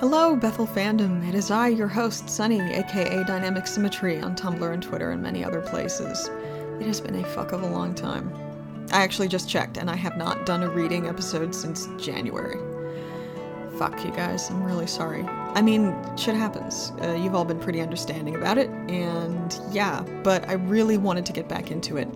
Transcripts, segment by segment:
Hello, Bethyl fandom. It is I, your host, Sunny, aka Dynamic Symmetry, on Tumblr and Twitter and many other places. It has been a fuck of a long time. I actually just checked, and I have not done a reading episode since January. Fuck you guys, I'm really sorry. I mean, shit happens. Uh, you've all been pretty understanding about it, and yeah, but I really wanted to get back into it.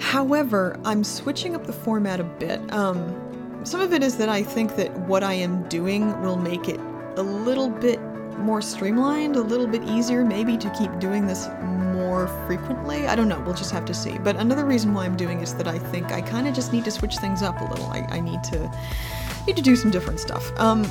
However, I'm switching up the format a bit. Um, some of it is that I think that what I am doing will make it a little bit more streamlined, a little bit easier maybe to keep doing this more frequently. I don't know, we'll just have to see. But another reason why I'm doing is that I think I kind of just need to switch things up a little. I, I need to need to do some different stuff. Um,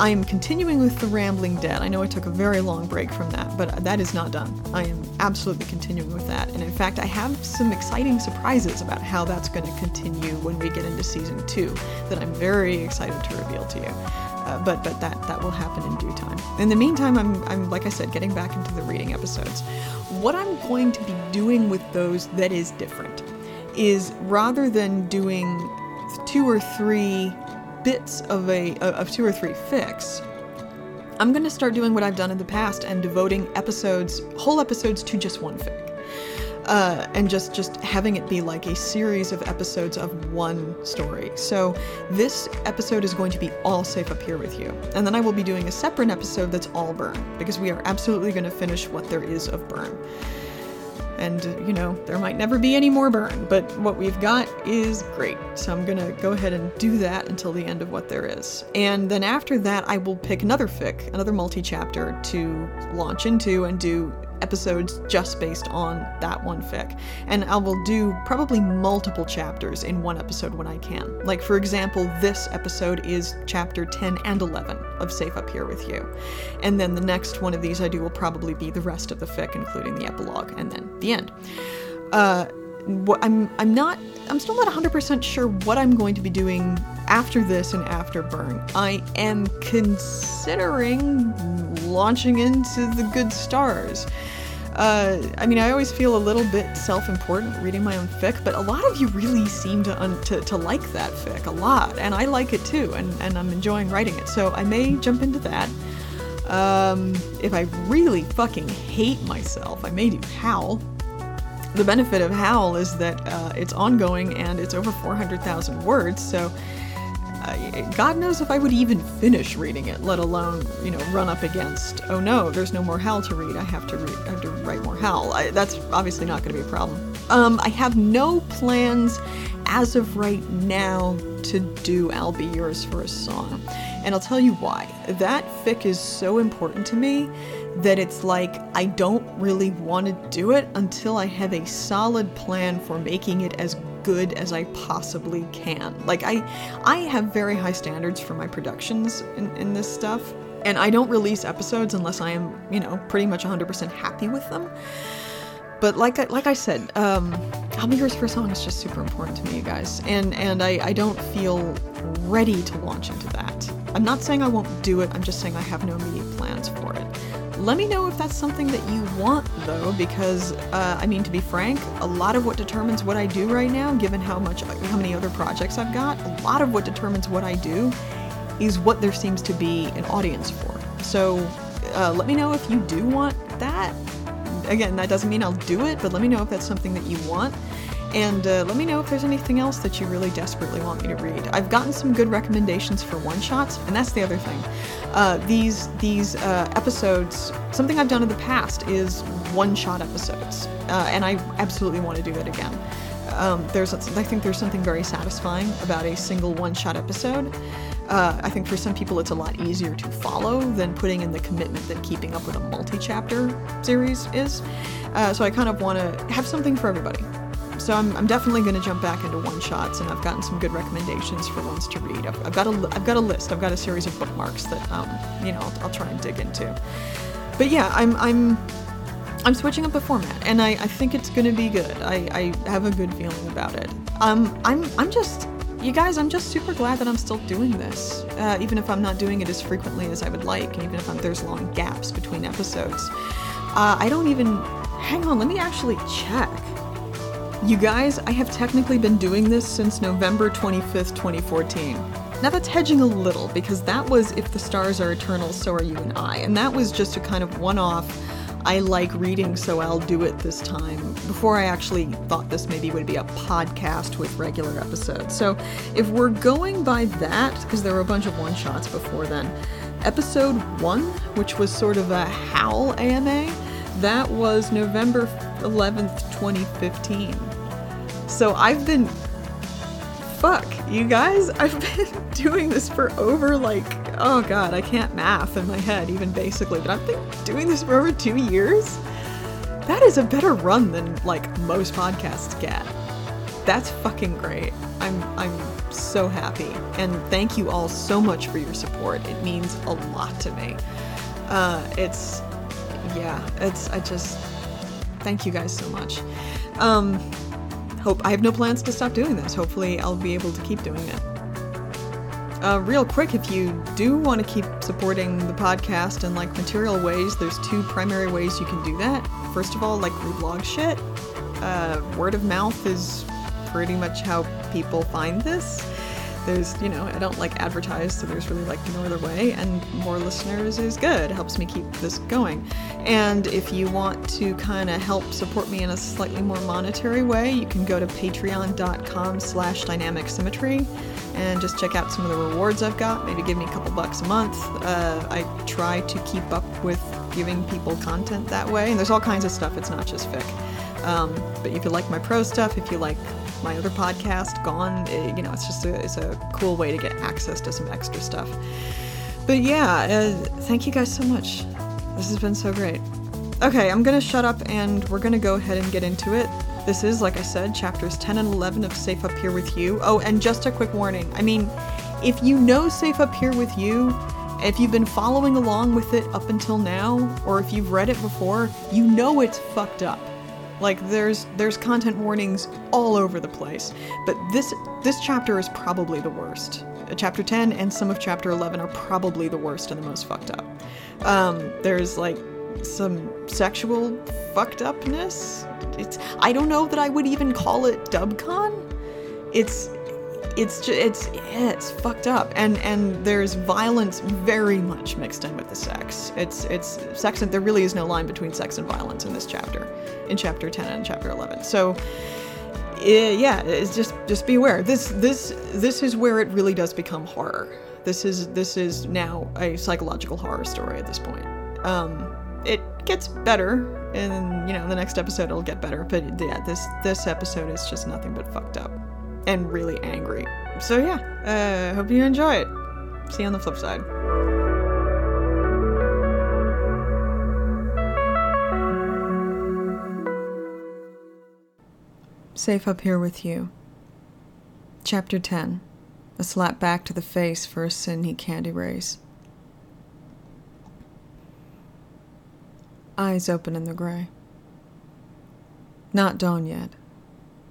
I am continuing with The Rambling Dead. I know I took a very long break from that, but that is not done. I am absolutely continuing with that. And in fact, I have some exciting surprises about how that's going to continue when we get into season two that I'm very excited to reveal to you. Uh, but but that that will happen in due time. In the meantime, I'm I'm like I said, getting back into the reading episodes. What I'm going to be doing with those that is different is rather than doing two or three bits of a of two or three fix, I'm going to start doing what I've done in the past and devoting episodes, whole episodes, to just one fic. Uh, and just just having it be like a series of episodes of one story. So this episode is going to be all safe up here with you, and then I will be doing a separate episode that's all burn because we are absolutely going to finish what there is of burn. And, you know, there might never be any more burn, but what we've got is great. So I'm gonna go ahead and do that until the end of what there is. And then after that, I will pick another fic, another multi chapter to launch into and do episodes just based on that one fic. And I will do probably multiple chapters in one episode when I can. Like, for example, this episode is chapter 10 and 11 of Safe Up Here With You. And then the next one of these I do will probably be the rest of the fic, including the epilogue and then the end. Uh, I'm I'm not I'm still not 100% sure what I'm going to be doing after this and after Burn. I am considering launching into the good stars. Uh, I mean, I always feel a little bit self-important reading my own fic, but a lot of you really seem to, un- to to like that fic a lot, and I like it too, and, and I'm enjoying writing it. So I may jump into that. Um, if I really fucking hate myself, I may do Howl. The benefit of Howl is that uh, it's ongoing and it's over 400,000 words, so uh, God knows if I would even finish reading it, let alone, you know, run up against, oh no, there's no more Howl to read, I have to I have to write more Howl. I, that's obviously not going to be a problem. Um, I have no plans as of right now to do I'll Be Yours for a Song. And I'll tell you why. That fic is so important to me that it's like I don't really want to do it until I have a solid plan for making it as good as I possibly can. Like I I have very high standards for my productions in, in this stuff. And I don't release episodes unless I am, you know, pretty much 100% happy with them. But like I, like I said, um, Be Yours for a Song is just super important to me, you guys. And, and I, I don't feel ready to launch into that. I'm not saying I won't do it, I'm just saying I have no immediate plans for it. Let me know if that's something that you want, though, because uh, I mean, to be frank, a lot of what determines what I do right now, given how much, how many other projects I've got, a lot of what determines what I do is what there seems to be an audience for. So, uh, let me know if you do want that. Again, that doesn't mean I'll do it, but let me know if that's something that you want. And uh, let me know if there's anything else that you really desperately want me to read. I've gotten some good recommendations for one shots, and that's the other thing. Uh, these these uh, episodes, something I've done in the past is one shot episodes, uh, and I absolutely want to do that again. Um, there's I think there's something very satisfying about a single one shot episode. Uh, I think for some people it's a lot easier to follow than putting in the commitment that keeping up with a multi-chapter series is. Uh, so I kind of want to have something for everybody. So I'm, I'm definitely going to jump back into one shots, and I've gotten some good recommendations for ones to read. I've, I've got a I've got a list. I've got a series of bookmarks that um, you know I'll, I'll try and dig into. But yeah, I'm I'm I'm switching up the format, and I, I think it's going to be good. I, I have a good feeling about it. Um, I'm I'm just you guys, I'm just super glad that I'm still doing this, uh, even if I'm not doing it as frequently as I would like, and even if I'm, there's long gaps between episodes. Uh, I don't even. Hang on, let me actually check. You guys, I have technically been doing this since November 25th, 2014. Now that's hedging a little because that was if the stars are eternal, so are you and I. And that was just a kind of one off. I like reading, so I'll do it this time. Before I actually thought this maybe would be a podcast with regular episodes. So if we're going by that, because there were a bunch of one shots before then, episode one, which was sort of a Howl AMA, that was November 11th, 2015. So I've been fuck, you guys, I've been doing this for over like, oh god, I can't math in my head, even basically, but I've been doing this for over two years. That is a better run than like most podcasts get. That's fucking great. I'm I'm so happy, and thank you all so much for your support. It means a lot to me. Uh, it's yeah, it's I just thank you guys so much. Um, hope I have no plans to stop doing this. Hopefully, I'll be able to keep doing it. Uh, real quick, if you do want to keep supporting the podcast in like material ways, there's two primary ways you can do that. First of all, like reblog shit. Uh, word of mouth is pretty much how people find this. There's, you know, I don't like advertise, so there's really like no other way, and more listeners is good. It helps me keep this going. And if you want to kind of help support me in a slightly more monetary way, you can go to patreon.com slash dynamic symmetry and just check out some of the rewards I've got. Maybe give me a couple bucks a month. Uh, I try to keep up with giving people content that way, and there's all kinds of stuff. It's not just fic. Um, but if you like my pro stuff, if you like my other podcast, Gone. It, eh, you know, it's just a, it's a cool way to get access to some extra stuff. But yeah, uh, thank you guys so much. This has been so great. Okay, I'm gonna shut up and we're gonna go ahead and get into it. This is, like I said, chapters 10 and 11 of Safe Up Here With You. Oh, and just a quick warning. I mean, if you know Safe Up Here With You, if you've been following along with it up until now, or if you've read it before, you know it's fucked up. Like there's there's content warnings all over the place. But this this chapter is probably the worst. Uh, chapter 10 and some of chapter 11 are probably the worst and the most fucked up. Um, there's like some sexual fucked upness. It's I don't know that I would even call it dubcon. It's it's just, it's it's fucked up. And and there's violence very much mixed in with the sex. It's it's sex and there really is no line between sex and violence in this chapter in chapter 10 and chapter 11 so yeah it's just just be aware this this this is where it really does become horror. This is this is now a psychological horror story at this point. Um it gets better and you know the next episode it'll get better but yeah this this episode is just nothing but fucked up and really angry. So yeah, uh, hope you enjoy it. See you on the flip side. Safe up here with you. Chapter 10 A slap back to the face for a sin he can't erase. Eyes open in the gray. Not dawn yet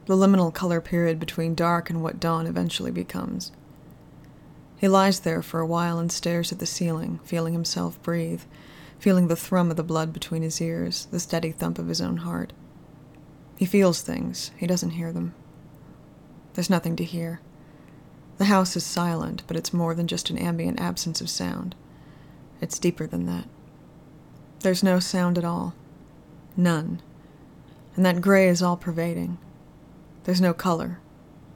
the liminal color period between dark and what dawn eventually becomes. He lies there for a while and stares at the ceiling, feeling himself breathe, feeling the thrum of the blood between his ears, the steady thump of his own heart. He feels things, he doesn't hear them. There's nothing to hear. The house is silent, but it's more than just an ambient absence of sound. It's deeper than that. There's no sound at all. None. And that gray is all pervading. There's no color.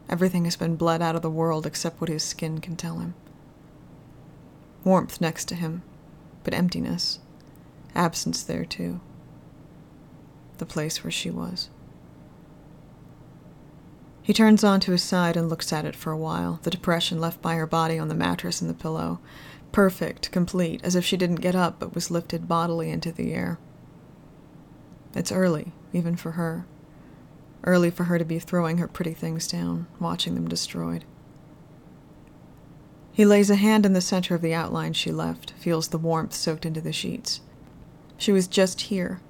Everything has been bled out of the world except what his skin can tell him. Warmth next to him, but emptiness. Absence there, too. The place where she was. He turns on to his side and looks at it for a while, the depression left by her body on the mattress and the pillow. Perfect, complete, as if she didn't get up but was lifted bodily into the air. It's early, even for her. Early for her to be throwing her pretty things down, watching them destroyed. He lays a hand in the center of the outline she left, feels the warmth soaked into the sheets. She was just here.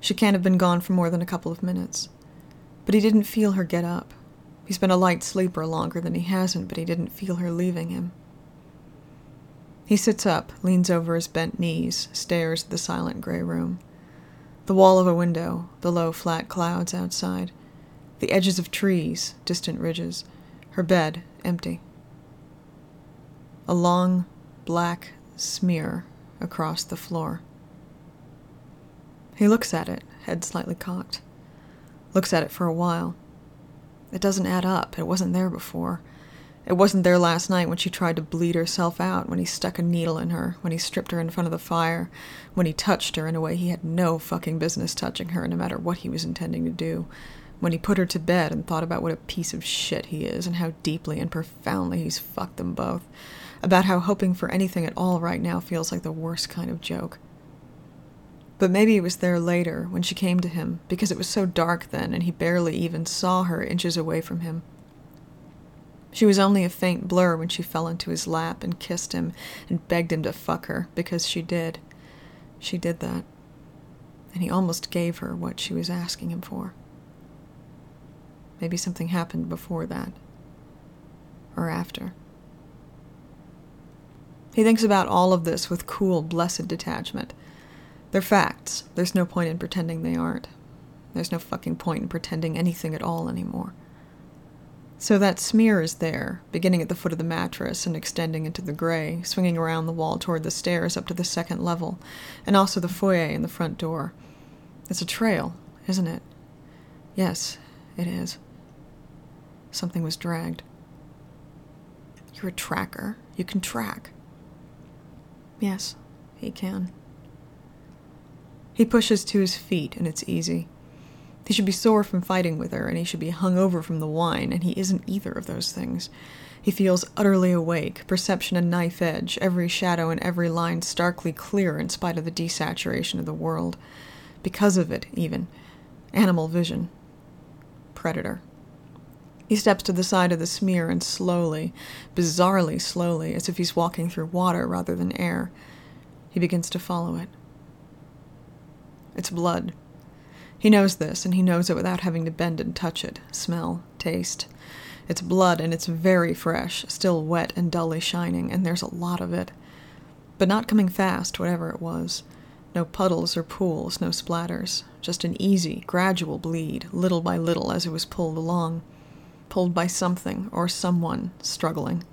She can't have been gone for more than a couple of minutes. But he didn't feel her get up. He's been a light sleeper longer than he hasn't, but he didn't feel her leaving him. He sits up, leans over his bent knees, stares at the silent gray room. The wall of a window, the low, flat clouds outside the edges of trees, distant ridges, her bed empty. a long black smear across the floor. He looks at it, head slightly cocked. Looks at it for a while. It doesn't add up. It wasn't there before. It wasn't there last night when she tried to bleed herself out, when he stuck a needle in her, when he stripped her in front of the fire, when he touched her in a way he had no fucking business touching her, no matter what he was intending to do, when he put her to bed and thought about what a piece of shit he is and how deeply and profoundly he's fucked them both, about how hoping for anything at all right now feels like the worst kind of joke. But maybe it was there later, when she came to him, because it was so dark then and he barely even saw her inches away from him. She was only a faint blur when she fell into his lap and kissed him and begged him to fuck her, because she did. She did that. And he almost gave her what she was asking him for. Maybe something happened before that. Or after. He thinks about all of this with cool, blessed detachment. They're facts. There's no point in pretending they aren't. There's no fucking point in pretending anything at all anymore. So that smear is there, beginning at the foot of the mattress and extending into the gray, swinging around the wall toward the stairs up to the second level, and also the foyer and the front door. It's a trail, isn't it? Yes, it is. Something was dragged. You're a tracker. You can track. Yes, he can. He pushes to his feet, and it's easy. He should be sore from fighting with her, and he should be hung over from the wine, and he isn't either of those things. He feels utterly awake, perception a knife edge, every shadow and every line starkly clear in spite of the desaturation of the world. Because of it, even. Animal vision. Predator. He steps to the side of the smear and slowly, bizarrely slowly, as if he's walking through water rather than air, he begins to follow it. It's blood. He knows this, and he knows it without having to bend and touch it, smell, taste. It's blood, and it's very fresh, still wet and dully shining, and there's a lot of it. But not coming fast, whatever it was. No puddles or pools, no splatters. Just an easy, gradual bleed, little by little as it was pulled along pulled by something or someone struggling.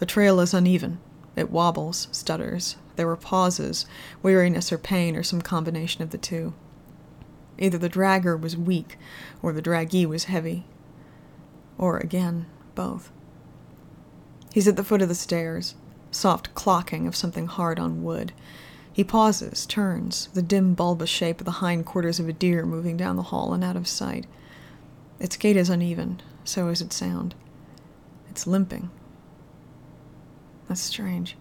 The trail is uneven. It wobbles, stutters. There were pauses, weariness or pain, or some combination of the two. Either the dragger was weak, or the draggee was heavy. Or, again, both. He's at the foot of the stairs, soft clocking of something hard on wood. He pauses, turns, the dim bulbous shape of the hind quarters of a deer moving down the hall and out of sight. Its gait is uneven, so is its sound. It's limping. That's strange.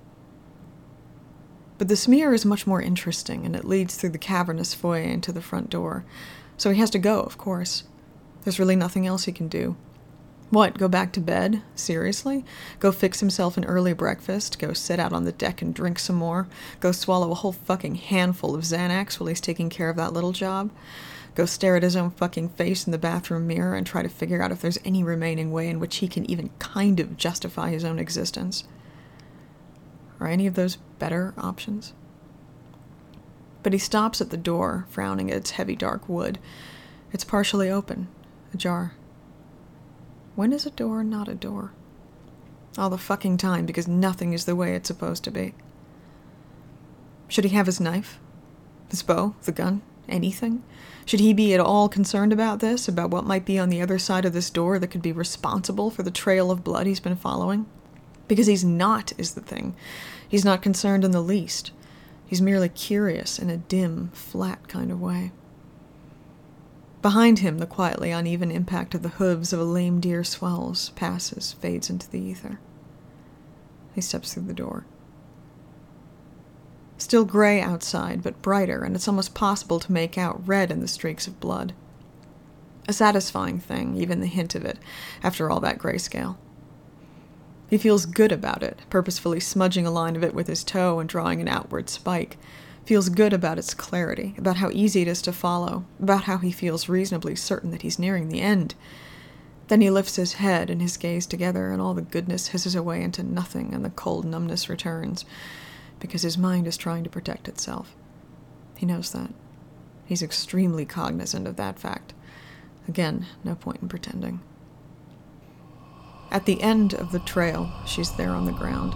But the smear is much more interesting, and it leads through the cavernous foyer into the front door. So he has to go, of course. There's really nothing else he can do. What, go back to bed? Seriously? Go fix himself an early breakfast? Go sit out on the deck and drink some more? Go swallow a whole fucking handful of Xanax while he's taking care of that little job? Go stare at his own fucking face in the bathroom mirror and try to figure out if there's any remaining way in which he can even kind of justify his own existence. Are any of those better options? But he stops at the door, frowning at its heavy dark wood. It's partially open, ajar. When is a door not a door? All the fucking time because nothing is the way it's supposed to be. Should he have his knife? His bow? The gun? Anything? Should he be at all concerned about this, about what might be on the other side of this door that could be responsible for the trail of blood he's been following? Because he's not, is the thing. He's not concerned in the least. He's merely curious in a dim, flat kind of way. Behind him, the quietly uneven impact of the hooves of a lame deer swells, passes, fades into the ether. He steps through the door. Still gray outside, but brighter, and it's almost possible to make out red in the streaks of blood. A satisfying thing, even the hint of it, after all that grayscale. He feels good about it, purposefully smudging a line of it with his toe and drawing an outward spike. Feels good about its clarity, about how easy it is to follow, about how he feels reasonably certain that he's nearing the end. Then he lifts his head and his gaze together, and all the goodness hisses away into nothing, and the cold numbness returns because his mind is trying to protect itself. He knows that. He's extremely cognizant of that fact. Again, no point in pretending. At the end of the trail, she's there on the ground.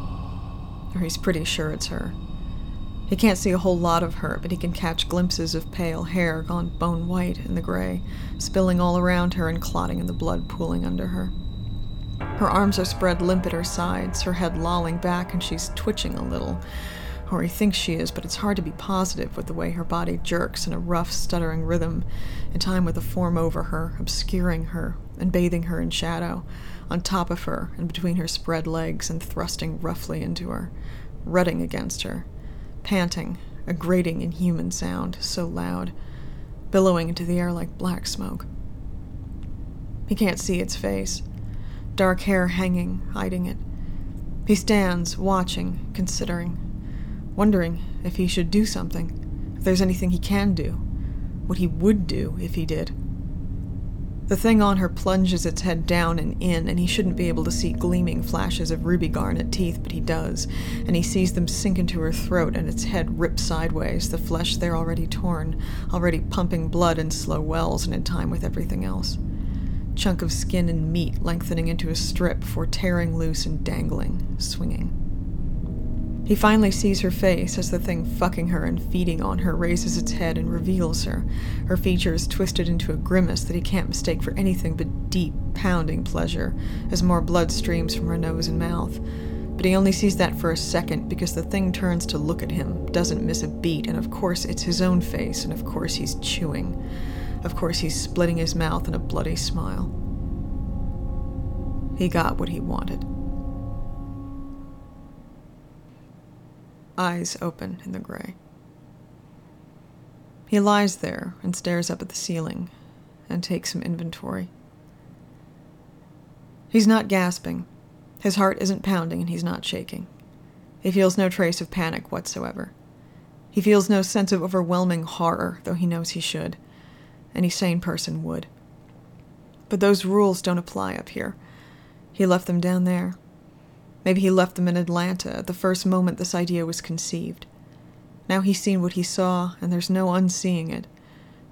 or he's pretty sure it's her. He can't see a whole lot of her, but he can catch glimpses of pale hair gone bone white in the gray, spilling all around her and clotting in the blood pooling under her. Her arms are spread limp at her sides, her head lolling back, and she's twitching a little. Or he thinks she is, but it's hard to be positive with the way her body jerks in a rough, stuttering rhythm, in time with the form over her, obscuring her, and bathing her in shadow, on top of her, and between her spread legs, and thrusting roughly into her, rutting against her, panting, a grating, inhuman sound, so loud, billowing into the air like black smoke. He can't see its face, dark hair hanging, hiding it. He stands, watching, considering, wondering if he should do something, if there's anything he can do, what he would do if he did. The thing on her plunges its head down and in, and he shouldn't be able to see gleaming flashes of ruby garnet teeth, but he does, and he sees them sink into her throat and its head rip sideways, the flesh there already torn, already pumping blood in slow wells and in time with everything else. Chunk of skin and meat lengthening into a strip before tearing loose and dangling, swinging. He finally sees her face as the thing fucking her and feeding on her raises its head and reveals her, her features twisted into a grimace that he can't mistake for anything but deep, pounding pleasure as more blood streams from her nose and mouth. But he only sees that for a second because the thing turns to look at him, doesn't miss a beat, and of course it's his own face, and of course he's chewing. Of course he's splitting his mouth in a bloody smile. He got what he wanted. Eyes open in the gray. He lies there and stares up at the ceiling and takes some inventory. He's not gasping. His heart isn't pounding and he's not shaking. He feels no trace of panic whatsoever. He feels no sense of overwhelming horror, though he knows he should. Any sane person would. But those rules don't apply up here. He left them down there, Maybe he left them in Atlanta at the first moment this idea was conceived. Now he's seen what he saw, and there's no unseeing it,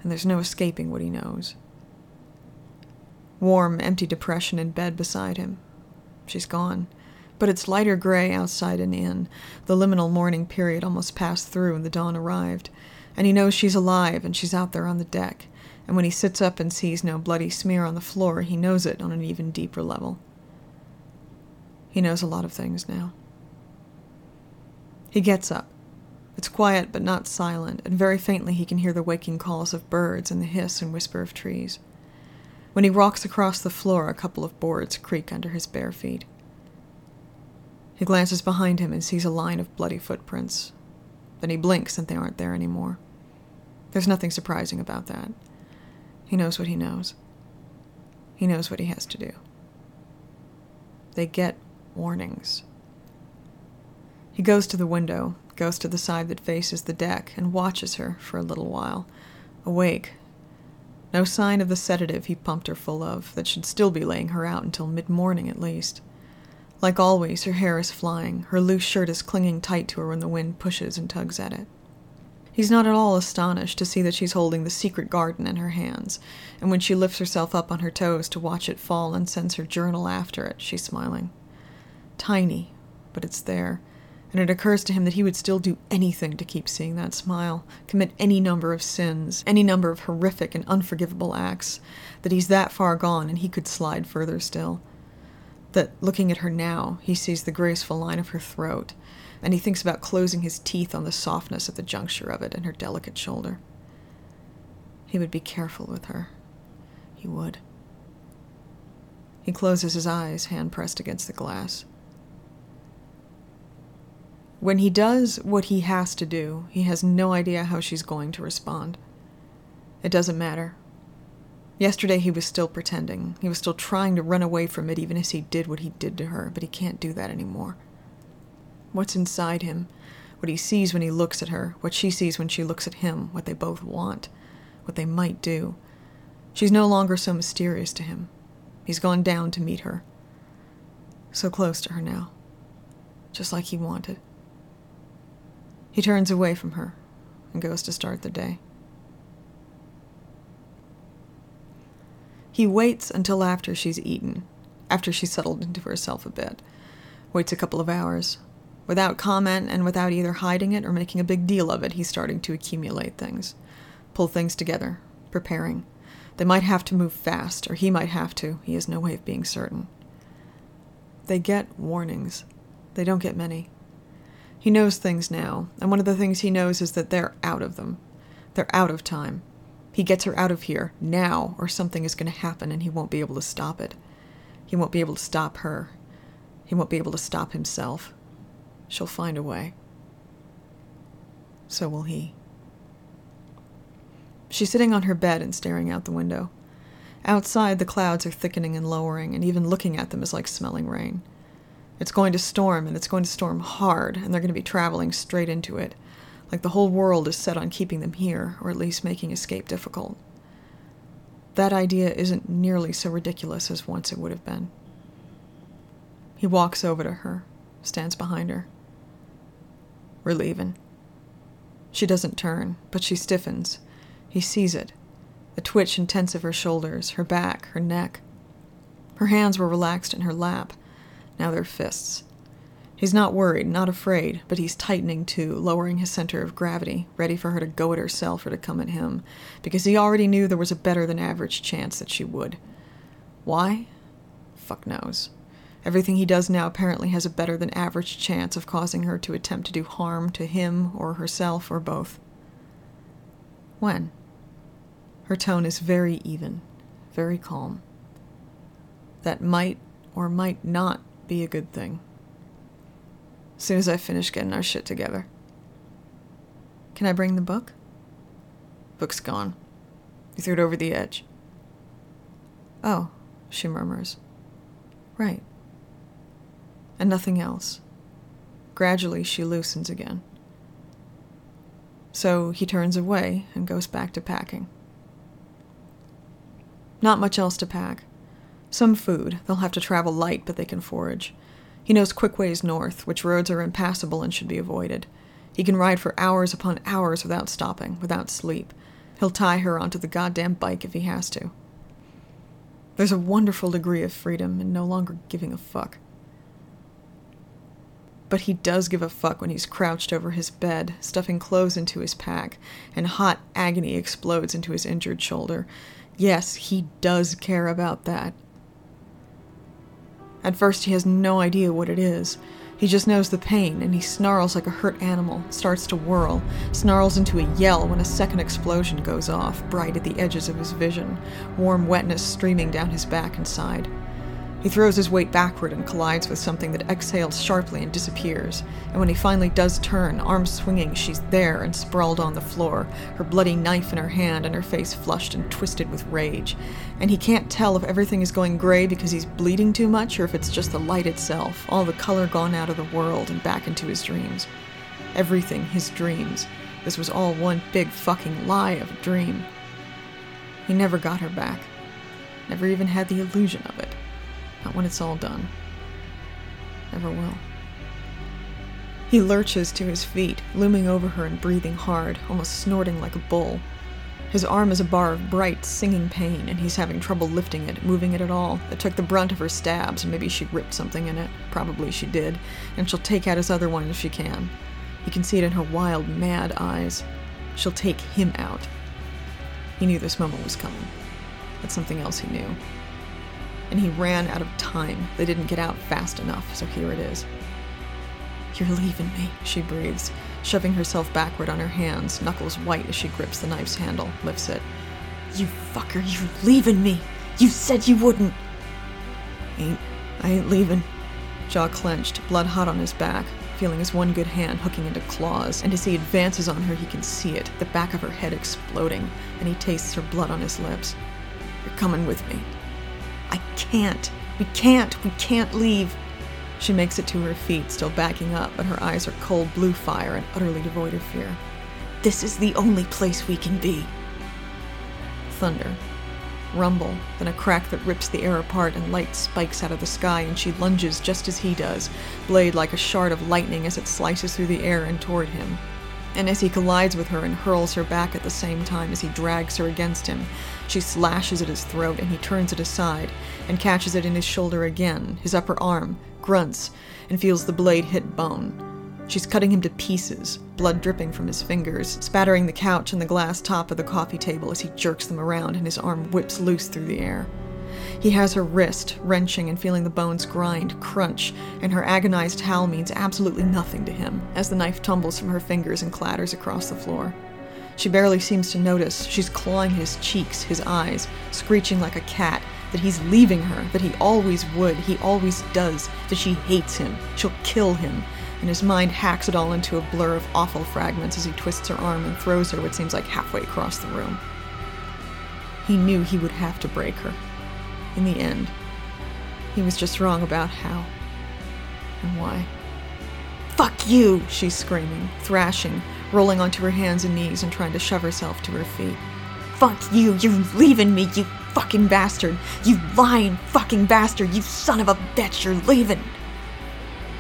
and there's no escaping what he knows. Warm, empty depression in bed beside him. She's gone. But it's lighter gray outside and in. The liminal morning period almost passed through and the dawn arrived. And he knows she's alive and she's out there on the deck. And when he sits up and sees no bloody smear on the floor, he knows it on an even deeper level. He knows a lot of things now. He gets up. It's quiet but not silent, and very faintly he can hear the waking calls of birds and the hiss and whisper of trees. When he walks across the floor, a couple of boards creak under his bare feet. He glances behind him and sees a line of bloody footprints. Then he blinks and they aren't there anymore. There's nothing surprising about that. He knows what he knows. He knows what he has to do. They get warnings. He goes to the window, goes to the side that faces the deck, and watches her for a little while, awake. No sign of the sedative he pumped her full of, that should still be laying her out until mid morning at least. Like always, her hair is flying, her loose shirt is clinging tight to her when the wind pushes and tugs at it. He's not at all astonished to see that she's holding the secret garden in her hands, and when she lifts herself up on her toes to watch it fall and sends her journal after it, she's smiling tiny, but it's there. And it occurs to him that he would still do anything to keep seeing that smile, commit any number of sins, any number of horrific and unforgivable acts, that he's that far gone and he could slide further still. That, looking at her now, he sees the graceful line of her throat, and he thinks about closing his teeth on the softness at the juncture of it and her delicate shoulder. He would be careful with her. He would. He closes his eyes, hand pressed against the glass. When he does what he has to do, he has no idea how she's going to respond. It doesn't matter. Yesterday he was still pretending. He was still trying to run away from it even as he did what he did to her, but he can't do that anymore. What's inside him, what he sees when he looks at her, what she sees when she looks at him, what they both want, what they might do. She's no longer so mysterious to him. He's gone down to meet her. So close to her now. Just like he wanted. He turns away from her and goes to start the day. He waits until after she's eaten, after she's settled into herself a bit. Waits a couple of hours, Without comment and without either hiding it or making a big deal of it, he's starting to accumulate things. Pull things together, preparing. They might have to move fast, or he might have to. He has no way of being certain. They get warnings. They don't get many. He knows things now, and one of the things he knows is that they're out of them. They're out of time. He gets her out of here now, or something is going to happen and he won't be able to stop it. He won't be able to stop her. He won't be able to stop himself. She'll find a way. So will he. She's sitting on her bed and staring out the window. Outside, the clouds are thickening and lowering, and even looking at them is like smelling rain. It's going to storm, and it's going to storm hard, and they're going to be traveling straight into it like the whole world is set on keeping them here, or at least making escape difficult. That idea isn't nearly so ridiculous as once it would have been. He walks over to her, stands behind her. We're leaving. She doesn't turn, but she stiffens. He sees it the twitch and tense of her shoulders, her back, her neck. Her hands were relaxed in her lap. Now they're fists. He's not worried, not afraid, but he's tightening too, lowering his center of gravity, ready for her to go at herself or to come at him, because he already knew there was a better than average chance that she would. Why? Fuck knows. Everything he does now apparently has a better than average chance of causing her to attempt to do harm to him or herself or both. When? Her tone is very even, very calm. That might or might not be a good thing as soon as I finish getting our shit together. Can I bring the book? Book's gone. You threw it over the edge. Oh, she murmurs. Right. And nothing else. Gradually, she loosens again. So he turns away and goes back to packing. Not much else to pack. Some food. They'll have to travel light, but they can forage. He knows quick ways north, which roads are impassable and should be avoided. He can ride for hours upon hours without stopping, without sleep. He'll tie her onto the goddamn bike if he has to. There's a wonderful degree of freedom in no longer giving a fuck. But he does give a fuck when he's crouched over his bed, stuffing clothes into his pack, and hot agony explodes into his injured shoulder. Yes, he does care about that. At first, he has no idea what it is. He just knows the pain, and he snarls like a hurt animal, starts to whirl, snarls into a yell when a second explosion goes off, bright at the edges of his vision, warm wetness streaming down his back and side. He throws his weight backward and collides with something that exhales sharply and disappears. And when he finally does turn, arms swinging, she's there and sprawled on the floor, her bloody knife in her hand and her face flushed and twisted with rage. And he can't tell if everything is going gray because he's bleeding too much or if it's just the light itself, all the color gone out of the world and back into his dreams. Everything his dreams. This was all one big fucking lie of a dream. He never got her back. Never even had the illusion of it. Not when it's all done. Never will. He lurches to his feet, looming over her and breathing hard, almost snorting like a bull. His arm is a bar of bright, singing pain, and he's having trouble lifting it, moving it at all. It took the brunt of her stabs, and maybe she ripped something in it. Probably she did, and she'll take out his other one if she can. He can see it in her wild, mad eyes. She'll take him out. He knew this moment was coming. That's something else he knew and he ran out of time. They didn't get out fast enough, so here it is. You're leaving me, she breathes, shoving herself backward on her hands, knuckles white as she grips the knife's handle, lifts it. You fucker, you're leaving me! You said you wouldn't! Ain't, I ain't leaving. Jaw clenched, blood hot on his back, feeling his one good hand hooking into claws, and as he advances on her, he can see it, the back of her head exploding, and he tastes her blood on his lips. You're coming with me, I can't. We can't. We can't leave. She makes it to her feet, still backing up, but her eyes are cold blue fire and utterly devoid of fear. This is the only place we can be. Thunder. Rumble, then a crack that rips the air apart and light spikes out of the sky, and she lunges just as he does, blade like a shard of lightning as it slices through the air and toward him and as he collides with her and hurls her back at the same time as he drags her against him, she slashes at his throat and he turns it aside and catches it in his shoulder again, his upper arm, grunts, and feels the blade hit bone. She's cutting him to pieces, blood dripping from his fingers, spattering the couch and the glass top of the coffee table as he jerks them around and his arm whips loose through the air. He has her wrist, wrenching and feeling the bones grind, crunch, and her agonized howl means absolutely nothing to him as the knife tumbles from her fingers and clatters across the floor. She barely seems to notice. She's clawing his cheeks, his eyes, screeching like a cat that he's leaving her, that he always would, he always does, that she hates him, she'll kill him. And his mind hacks it all into a blur of awful fragments as he twists her arm and throws her what seems like halfway across the room. He knew he would have to break her. In the end, he was just wrong about how and why. Fuck you, she's screaming, thrashing, rolling onto her hands and knees and trying to shove herself to her feet. Fuck you, you're leaving me, you fucking bastard. You lying fucking bastard, you son of a bitch, you're leaving.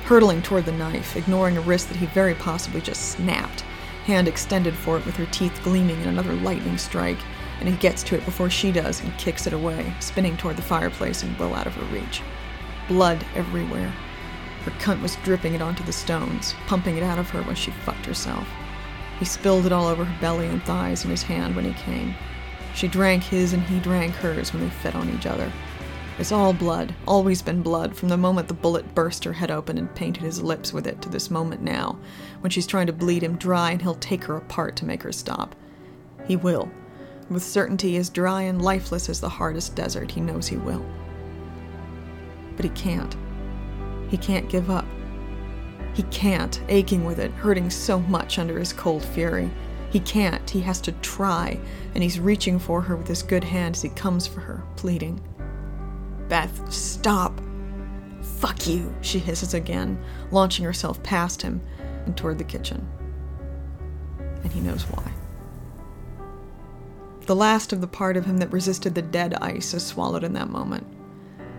Hurtling toward the knife, ignoring a wrist that he very possibly just snapped, hand extended for it with her teeth gleaming in another lightning strike, and he gets to it before she does and kicks it away, spinning toward the fireplace and well out of her reach. Blood everywhere. Her cunt was dripping it onto the stones, pumping it out of her when she fucked herself. He spilled it all over her belly and thighs in his hand when he came. She drank his and he drank hers when they fed on each other. It's all blood, always been blood, from the moment the bullet burst her head open and painted his lips with it to this moment now, when she's trying to bleed him dry and he'll take her apart to make her stop. He will. With certainty as dry and lifeless as the hardest desert, he knows he will. But he can't. He can't give up. He can't, aching with it, hurting so much under his cold fury. He can't, he has to try, and he's reaching for her with his good hand as he comes for her, pleading. Beth, stop! Fuck you, she hisses again, launching herself past him and toward the kitchen. And he knows why. The last of the part of him that resisted the dead ice is swallowed in that moment.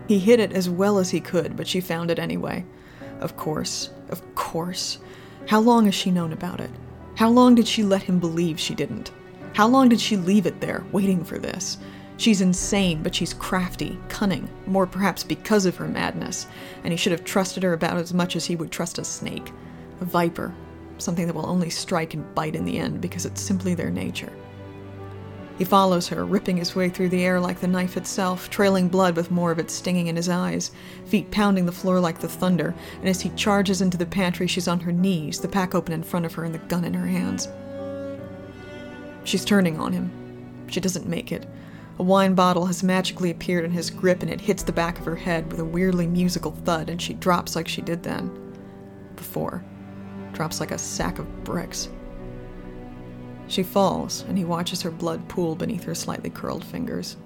He hid it as well as he could, but she found it anyway. Of course, of course. How long has she known about it? How long did she let him believe she didn't? How long did she leave it there, waiting for this? She's insane, but she's crafty, cunning, more perhaps because of her madness, and he should have trusted her about as much as he would trust a snake, a viper, something that will only strike and bite in the end because it's simply their nature. He follows her, ripping his way through the air like the knife itself, trailing blood with more of it stinging in his eyes, feet pounding the floor like the thunder, and as he charges into the pantry, she's on her knees, the pack open in front of her and the gun in her hands. She's turning on him. She doesn't make it. A wine bottle has magically appeared in his grip and it hits the back of her head with a weirdly musical thud, and she drops like she did then. Before. Drops like a sack of bricks. She falls, and he watches her blood pool beneath her slightly curled fingers.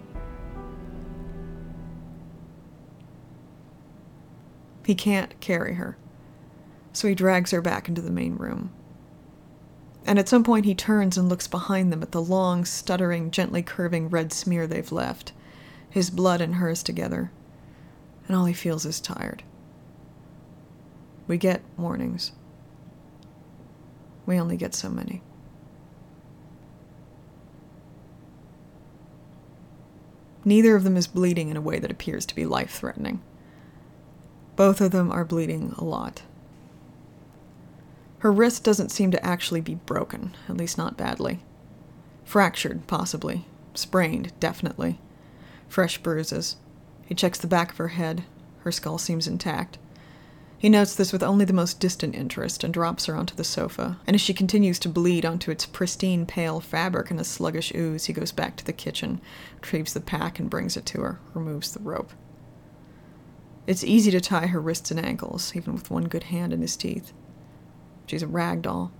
He can't carry her, so he drags her back into the main room. And at some point, he turns and looks behind them at the long, stuttering, gently curving red smear they've left, his blood and hers together, and all he feels is tired. We get warnings. We only get so many. Neither of them is bleeding in a way that appears to be life threatening. Both of them are bleeding a lot. Her wrist doesn't seem to actually be broken, at least not badly. Fractured, possibly. Sprained, definitely. Fresh bruises. He checks the back of her head. Her skull seems intact. He notes this with only the most distant interest and drops her onto the sofa, and as she continues to bleed onto its pristine pale fabric in a sluggish ooze, he goes back to the kitchen, retrieves the pack and brings it to her, removes the rope. It's easy to tie her wrists and ankles, even with one good hand in his teeth. She's a rag doll.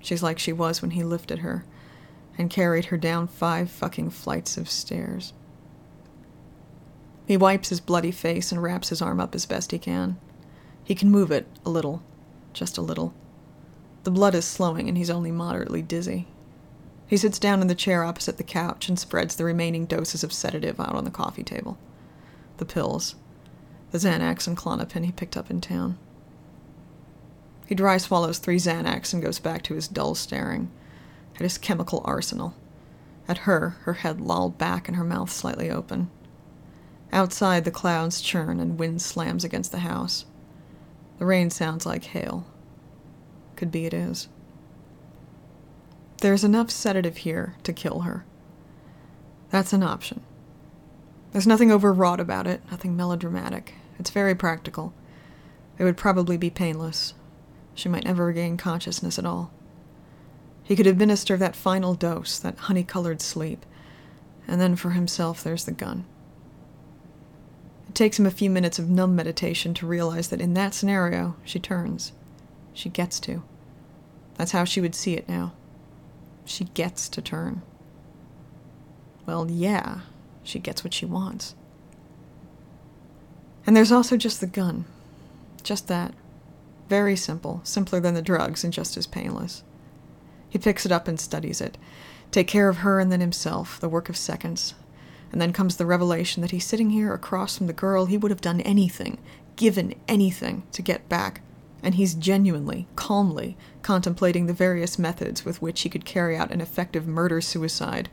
She's like she was when he lifted her and carried her down five fucking flights of stairs. He wipes his bloody face and wraps his arm up as best he can. He can move it a little, just a little. The blood is slowing and he's only moderately dizzy. He sits down in the chair opposite the couch and spreads the remaining doses of sedative out on the coffee table. The pills, the Xanax and Klonopin he picked up in town. He dry swallows three Xanax and goes back to his dull staring at his chemical arsenal. At her, her head lolled back and her mouth slightly open. Outside, the clouds churn and wind slams against the house. The rain sounds like hail, could be it is. There's enough sedative here to kill her. That's an option. There's nothing overwrought about it, nothing melodramatic. It's very practical. It would probably be painless. She might never regain consciousness at all. He could administer that final dose, that honey colored sleep, and then for himself there's the gun. It takes him a few minutes of numb meditation to realize that in that scenario, she turns. She gets to. That's how she would see it now. She gets to turn. Well, yeah, she gets what she wants. And there's also just the gun. Just that. Very simple, simpler than the drugs, and just as painless. He picks it up and studies it. Take care of her and then himself, the work of seconds. And then comes the revelation that he's sitting here across from the girl he would have done anything, given anything, to get back. And he's genuinely, calmly, contemplating the various methods with which he could carry out an effective murder suicide.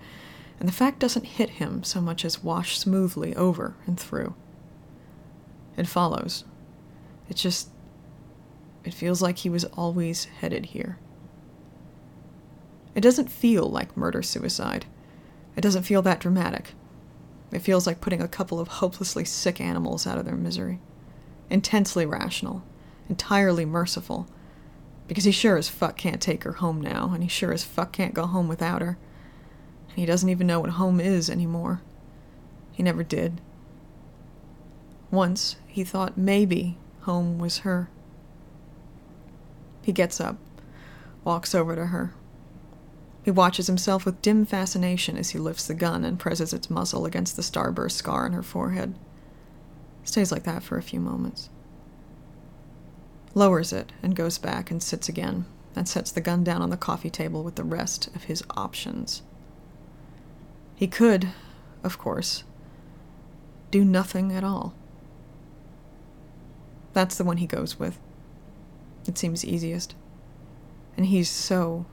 And the fact doesn't hit him so much as wash smoothly over and through. It follows. It just. It feels like he was always headed here. It doesn't feel like murder suicide. It doesn't feel that dramatic. It feels like putting a couple of hopelessly sick animals out of their misery. Intensely rational, entirely merciful, because he sure as fuck can't take her home now, and he sure as fuck can't go home without her. And he doesn't even know what home is anymore. He never did. Once, he thought maybe home was her. He gets up, walks over to her, he watches himself with dim fascination as he lifts the gun and presses its muzzle against the starburst scar on her forehead. Stays like that for a few moments. Lowers it and goes back and sits again and sets the gun down on the coffee table with the rest of his options. He could, of course, do nothing at all. That's the one he goes with. It seems easiest. And he's so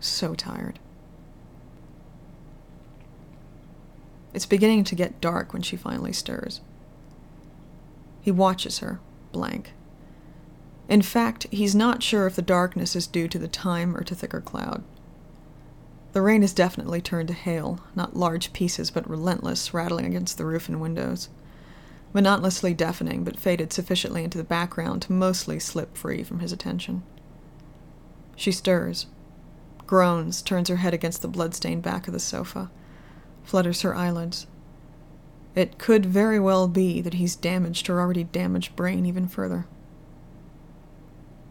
so tired. It's beginning to get dark when she finally stirs. He watches her, blank. In fact, he's not sure if the darkness is due to the time or to thicker cloud. The rain has definitely turned to hail, not large pieces but relentless, rattling against the roof and windows. Monotonously deafening, but faded sufficiently into the background to mostly slip free from his attention. She stirs, groans, turns her head against the blood-stained back of the sofa, flutters her eyelids. It could very well be that he's damaged her already damaged brain even further.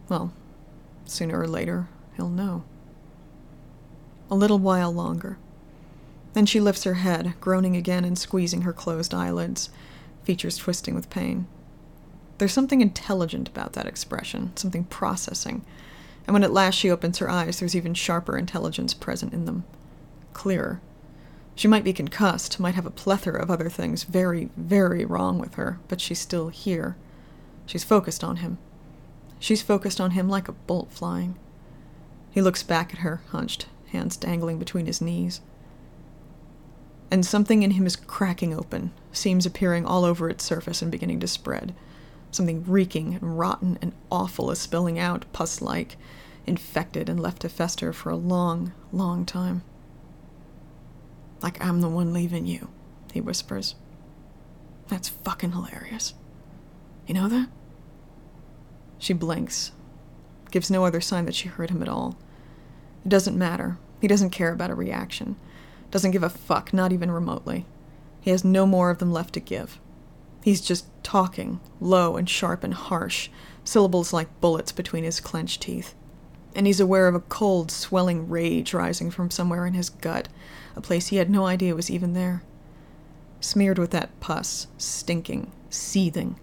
Well, sooner or later, he'll know. A little while longer. Then she lifts her head, groaning again and squeezing her closed eyelids, features twisting with pain. There's something intelligent about that expression, something processing, and when at last she opens her eyes, there's even sharper intelligence present in them. Clearer. She might be concussed, might have a plethora of other things very, very wrong with her, but she's still here. She's focused on him. She's focused on him like a bolt flying. He looks back at her, hunched, hands dangling between his knees. And something in him is cracking open, seams appearing all over its surface and beginning to spread. Something reeking and rotten and awful is spilling out, pus like, infected and left to fester for a long, long time. Like I'm the one leaving you, he whispers. That's fucking hilarious. You know that? She blinks, gives no other sign that she heard him at all. It doesn't matter. He doesn't care about a reaction. Doesn't give a fuck, not even remotely. He has no more of them left to give. He's just talking, low and sharp and harsh, syllables like bullets between his clenched teeth. And he's aware of a cold, swelling rage rising from somewhere in his gut, a place he had no idea was even there. Smeared with that pus, stinking, seething.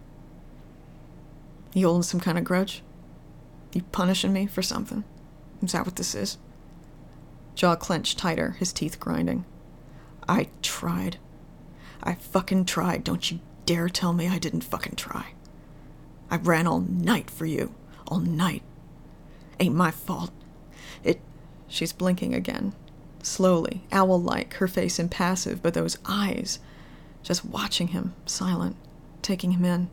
You holding some kind of grudge? You punishing me for something? Is that what this is? Jaw clenched tighter, his teeth grinding. I tried. I fucking tried, don't you dare tell me I didn't fucking try. I ran all night for you. All night. Ain't my fault. It. She's blinking again. Slowly, owl like, her face impassive, but those eyes. Just watching him, silent, taking him in.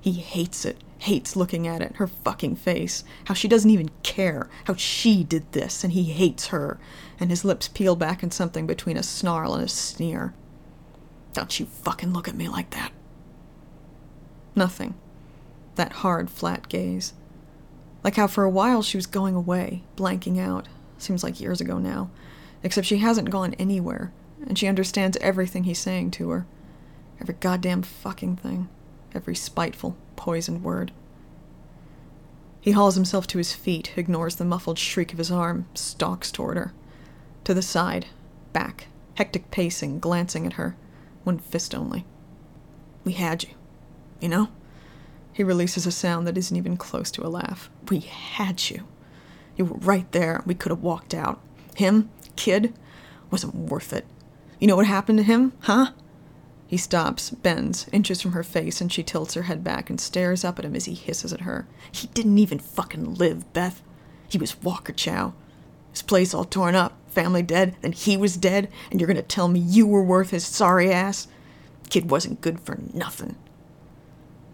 He hates it, hates looking at it, her fucking face, how she doesn't even care, how she did this, and he hates her, and his lips peel back in something between a snarl and a sneer. Don't you fucking look at me like that. Nothing. That hard, flat gaze. Like how for a while she was going away, blanking out. Seems like years ago now. Except she hasn't gone anywhere, and she understands everything he's saying to her. Every goddamn fucking thing. Every spiteful, poisoned word. He hauls himself to his feet, ignores the muffled shriek of his arm, stalks toward her. To the side, back, hectic pacing, glancing at her, one fist only. We had you. You know? He releases a sound that isn't even close to a laugh. We had you. You were right there. We could have walked out. Him, kid, wasn't worth it. You know what happened to him, huh? He stops, bends, inches from her face, and she tilts her head back and stares up at him as he hisses at her. He didn't even fucking live, Beth. He was Walker Chow. His place all torn up, family dead, then he was dead, and you're gonna tell me you were worth his sorry ass? Kid wasn't good for nothing.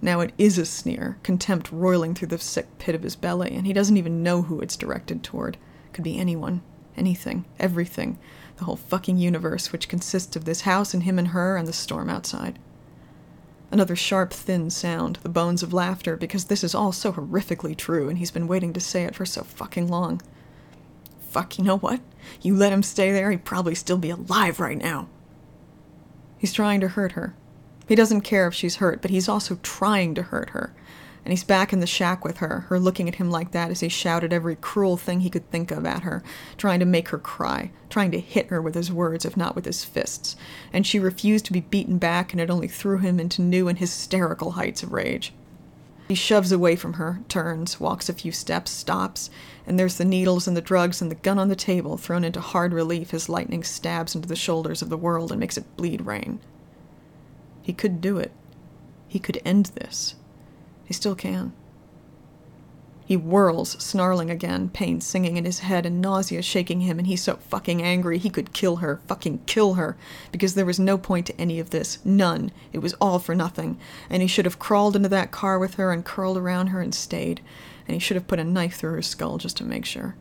Now it is a sneer, contempt roiling through the sick pit of his belly, and he doesn't even know who it's directed toward. Could be anyone, anything, everything, the whole fucking universe, which consists of this house and him and her and the storm outside. Another sharp, thin sound, the bones of laughter, because this is all so horrifically true, and he's been waiting to say it for so fucking long. Fuck, you know what? You let him stay there, he'd probably still be alive right now. He's trying to hurt her, he doesn't care if she's hurt, but he's also trying to hurt her. And he's back in the shack with her, her looking at him like that as he shouted every cruel thing he could think of at her, trying to make her cry, trying to hit her with his words, if not with his fists. And she refused to be beaten back, and it only threw him into new and hysterical heights of rage. He shoves away from her, turns, walks a few steps, stops, and there's the needles and the drugs and the gun on the table thrown into hard relief as lightning stabs into the shoulders of the world and makes it bleed rain. He could do it. He could end this. He still can. He whirls, snarling again, pain singing in his head and nausea shaking him, and he's so fucking angry he could kill her, fucking kill her, because there was no point to any of this. None. It was all for nothing. And he should have crawled into that car with her and curled around her and stayed. And he should have put a knife through her skull just to make sure.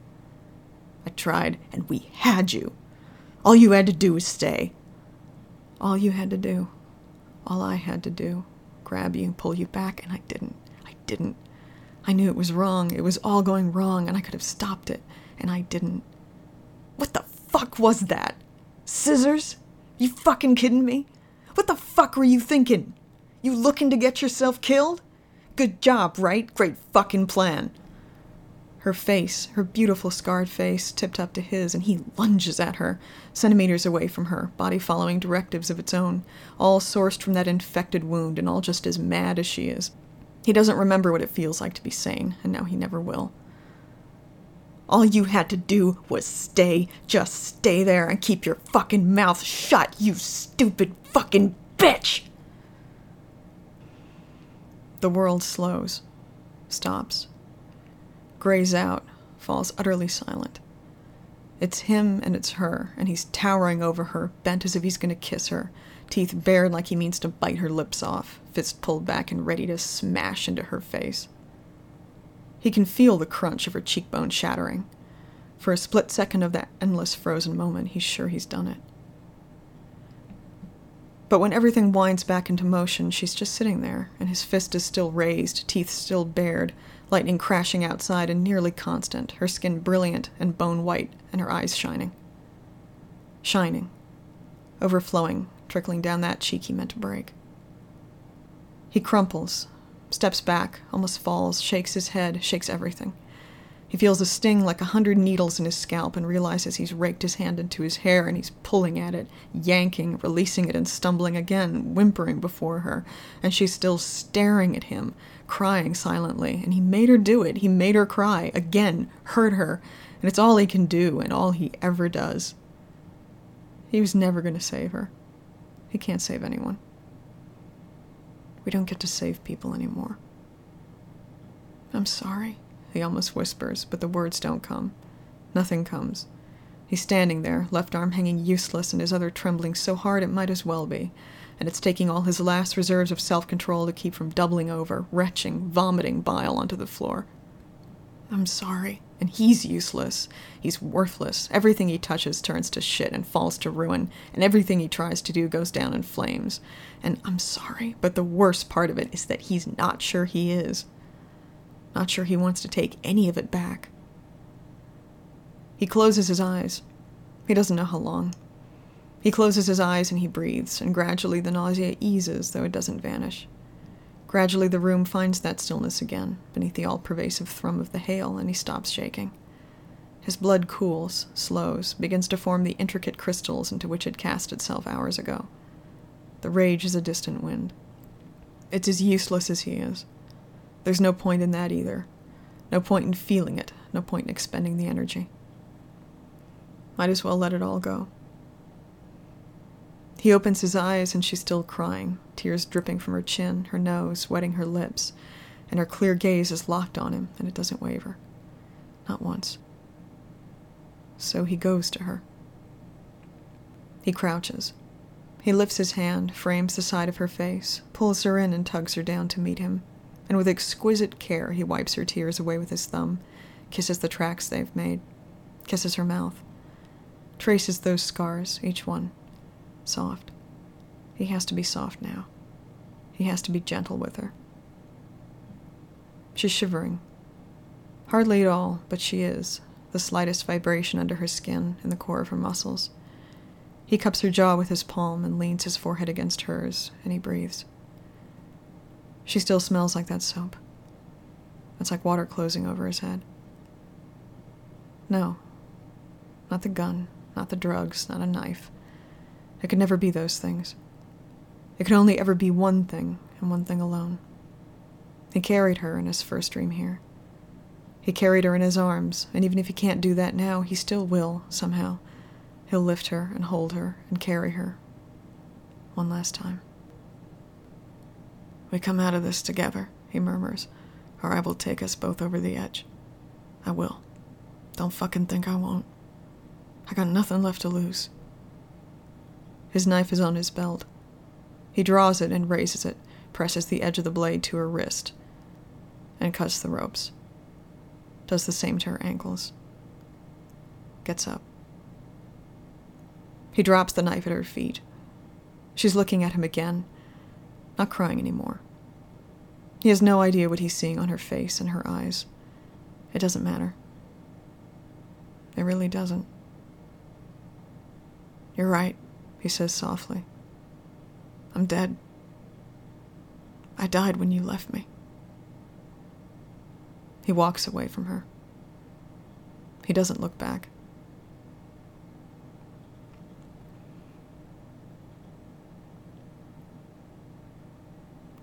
I tried, and we had you. All you had to do was stay. All you had to do. All I had to do, grab you, pull you back, and I didn't. I didn't. I knew it was wrong. It was all going wrong, and I could have stopped it, and I didn't. What the fuck was that? Scissors? You fucking kidding me? What the fuck were you thinking? You looking to get yourself killed? Good job, right? Great fucking plan. Her face, her beautiful scarred face, tipped up to his, and he lunges at her, centimeters away from her, body following directives of its own, all sourced from that infected wound and all just as mad as she is. He doesn't remember what it feels like to be sane, and now he never will. All you had to do was stay, just stay there and keep your fucking mouth shut, you stupid fucking bitch! The world slows, stops grays out, falls utterly silent. It's him and it's her, and he's towering over her, bent as if he's going to kiss her, teeth bared like he means to bite her lips off, fist pulled back and ready to smash into her face. He can feel the crunch of her cheekbone shattering. For a split second of that endless frozen moment, he's sure he's done it. But when everything winds back into motion, she's just sitting there, and his fist is still raised, teeth still bared, lightning crashing outside and nearly constant, her skin brilliant and bone white, and her eyes shining. Shining. Overflowing, trickling down that cheek he meant to break. He crumples, steps back, almost falls, shakes his head, shakes everything. He feels a sting like a hundred needles in his scalp and realizes he's raked his hand into his hair and he's pulling at it, yanking, releasing it, and stumbling again, whimpering before her. And she's still staring at him, crying silently. And he made her do it. He made her cry, again, hurt her. And it's all he can do and all he ever does. He was never going to save her. He can't save anyone. We don't get to save people anymore. I'm sorry he almost whispers, but the words don't come. Nothing comes. He's standing there, left arm hanging useless and his other trembling so hard it might as well be, and it's taking all his last reserves of self control to keep from doubling over, retching, vomiting bile onto the floor. I'm sorry. And he's useless. He's worthless. Everything he touches turns to shit and falls to ruin, and everything he tries to do goes down in flames. And I'm sorry, but the worst part of it is that he's not sure he is. Not sure he wants to take any of it back. He closes his eyes. He doesn't know how long. He closes his eyes and he breathes, and gradually the nausea eases, though it doesn't vanish. Gradually, the room finds that stillness again, beneath the all pervasive thrum of the hail, and he stops shaking. His blood cools, slows, begins to form the intricate crystals into which it cast itself hours ago. The rage is a distant wind. It's as useless as he is. There's no point in that either. No point in feeling it, no point in expending the energy. Might as well let it all go. He opens his eyes and she's still crying, tears dripping from her chin, her nose, wetting her lips, and her clear gaze is locked on him, and it doesn't waver. Not once. So he goes to her. He crouches. He lifts his hand, frames the side of her face, pulls her in, and tugs her down to meet him. And with exquisite care, he wipes her tears away with his thumb, kisses the tracks they've made, kisses her mouth, traces those scars, each one, soft. He has to be soft now. He has to be gentle with her. She's shivering. Hardly at all, but she is, the slightest vibration under her skin in the core of her muscles. He cups her jaw with his palm and leans his forehead against hers, and he breathes. She still smells like that soap. It's like water closing over his head. No, not the gun, not the drugs, not a knife. It could never be those things. It could only ever be one thing, and one thing alone. He carried her in his first dream here. He carried her in his arms, and even if he can't do that now, he still will, somehow. He'll lift her and hold her and carry her. One last time. We come out of this together, he murmurs, or I will take us both over the edge. I will. Don't fucking think I won't. I got nothing left to lose. His knife is on his belt. He draws it and raises it, presses the edge of the blade to her wrist, and cuts the ropes. Does the same to her ankles. Gets up. He drops the knife at her feet. She's looking at him again, not crying anymore. He has no idea what he's seeing on her face and her eyes. It doesn't matter. It really doesn't. You're right, he says softly. I'm dead. I died when you left me. He walks away from her. He doesn't look back.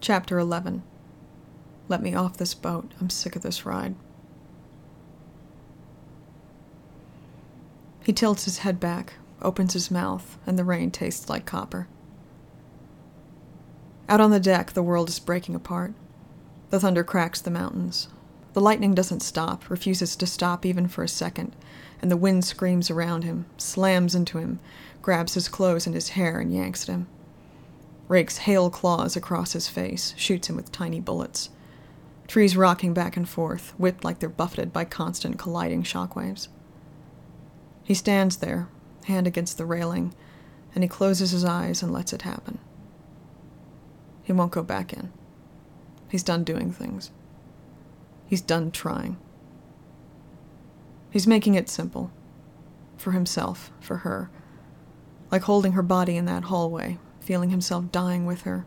Chapter 11 Let me off this boat. I'm sick of this ride. He tilts his head back, opens his mouth, and the rain tastes like copper. Out on the deck, the world is breaking apart. The thunder cracks the mountains. The lightning doesn't stop, refuses to stop even for a second, and the wind screams around him, slams into him, grabs his clothes and his hair, and yanks at him. Rakes hail claws across his face, shoots him with tiny bullets. Trees rocking back and forth, whipped like they're buffeted by constant colliding shockwaves. He stands there, hand against the railing, and he closes his eyes and lets it happen. He won't go back in. He's done doing things. He's done trying. He's making it simple. For himself, for her. Like holding her body in that hallway, feeling himself dying with her,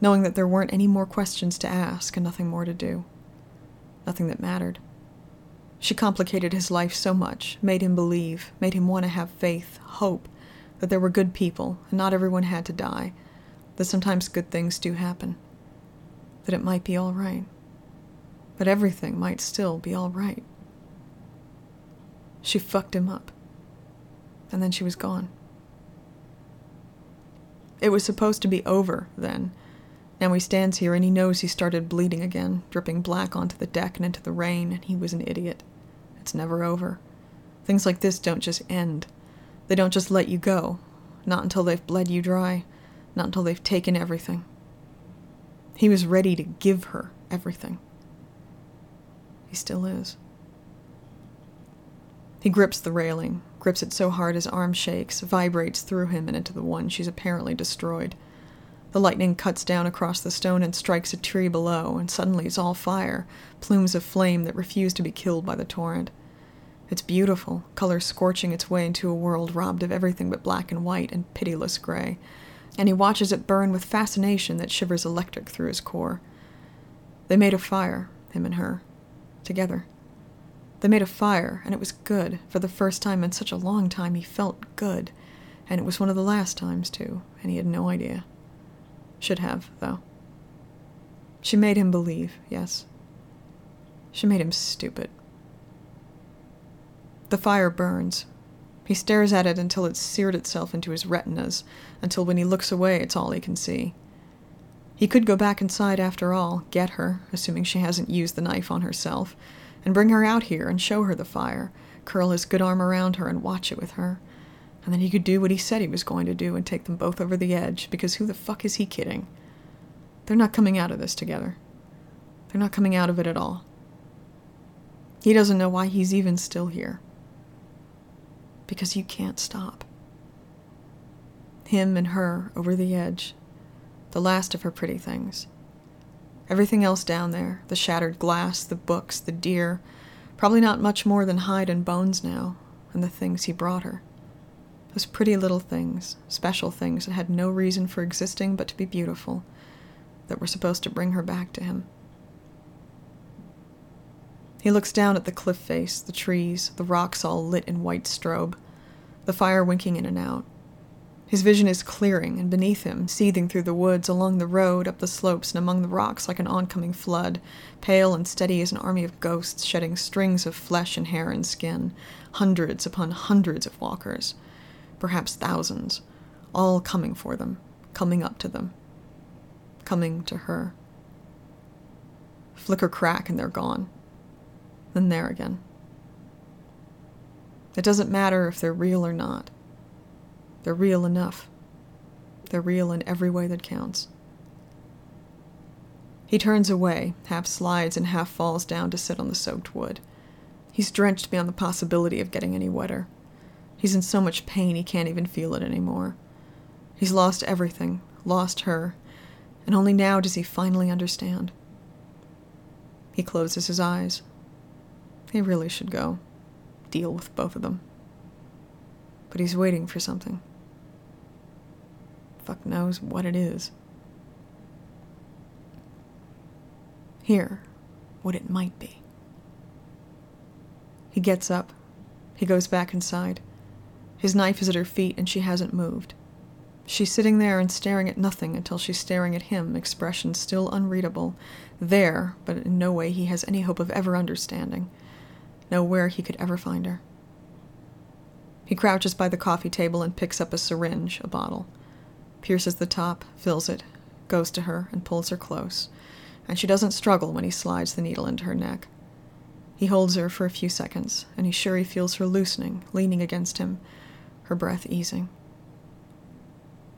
knowing that there weren't any more questions to ask and nothing more to do. Nothing that mattered. She complicated his life so much, made him believe, made him want to have faith, hope, that there were good people, and not everyone had to die, that sometimes good things do happen, that it might be all right, that everything might still be all right. She fucked him up, and then she was gone. It was supposed to be over then. Now he stands here and he knows he started bleeding again, dripping black onto the deck and into the rain, and he was an idiot. It's never over. Things like this don't just end. They don't just let you go. Not until they've bled you dry. Not until they've taken everything. He was ready to give her everything. He still is. He grips the railing, grips it so hard his arm shakes, vibrates through him and into the one she's apparently destroyed. The lightning cuts down across the stone and strikes a tree below, and suddenly it's all fire, plumes of flame that refuse to be killed by the torrent. It's beautiful, color scorching its way into a world robbed of everything but black and white and pitiless gray, and he watches it burn with fascination that shivers electric through his core. They made a fire, him and her, together. They made a fire, and it was good. For the first time in such a long time, he felt good. And it was one of the last times, too, and he had no idea. Should have, though. She made him believe, yes. She made him stupid. The fire burns. He stares at it until it's seared itself into his retinas, until when he looks away, it's all he can see. He could go back inside after all, get her, assuming she hasn't used the knife on herself, and bring her out here and show her the fire, curl his good arm around her and watch it with her. And then he could do what he said he was going to do and take them both over the edge, because who the fuck is he kidding? They're not coming out of this together. They're not coming out of it at all. He doesn't know why he's even still here. Because you can't stop. Him and her over the edge, the last of her pretty things. Everything else down there the shattered glass, the books, the deer probably not much more than hide and bones now, and the things he brought her. Those pretty little things, special things that had no reason for existing but to be beautiful, that were supposed to bring her back to him. He looks down at the cliff face, the trees, the rocks all lit in white strobe, the fire winking in and out, his vision is clearing, and beneath him, seething through the woods, along the road, up the slopes, and among the rocks like an oncoming flood, pale and steady as an army of ghosts shedding strings of flesh and hair and skin, hundreds upon hundreds of walkers, perhaps thousands, all coming for them, coming up to them, coming to her. Flicker crack and they're gone. Then there again. It doesn't matter if they're real or not. They're real enough. They're real in every way that counts. He turns away, half slides and half falls down to sit on the soaked wood. He's drenched beyond the possibility of getting any wetter. He's in so much pain he can't even feel it anymore. He's lost everything, lost her, and only now does he finally understand. He closes his eyes. He really should go. Deal with both of them. But he's waiting for something fuck knows what it is. Here, what it might be. He gets up. He goes back inside. His knife is at her feet and she hasn't moved. She's sitting there and staring at nothing until she's staring at him, expression still unreadable. There, but in no way he has any hope of ever understanding. Nowhere he could ever find her. He crouches by the coffee table and picks up a syringe, a bottle pierces the top, fills it, goes to her, and pulls her close, and she doesn't struggle when he slides the needle into her neck. He holds her for a few seconds, and he's sure he feels her loosening, leaning against him, her breath easing.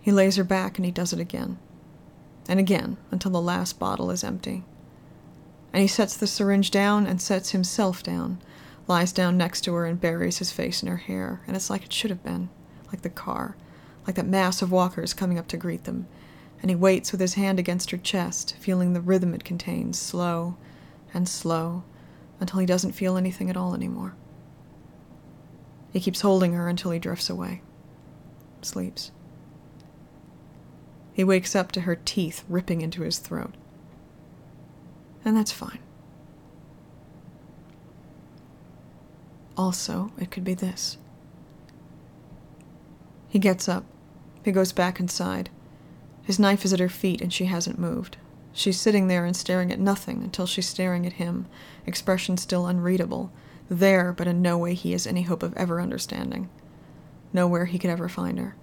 He lays her back and he does it again, and again until the last bottle is empty. And he sets the syringe down and sets himself down, lies down next to her and buries his face in her hair, and it's like it should have been, like the car like that mass of walkers coming up to greet them, and he waits with his hand against her chest, feeling the rhythm it contains, slow and slow, until he doesn't feel anything at all anymore. He keeps holding her until he drifts away, sleeps. He wakes up to her teeth ripping into his throat. And that's fine. Also, it could be this. He gets up. He goes back inside. His knife is at her feet and she hasn't moved. She's sitting there and staring at nothing until she's staring at him, expression still unreadable, there, but in no way he has any hope of ever understanding. Nowhere he could ever find her.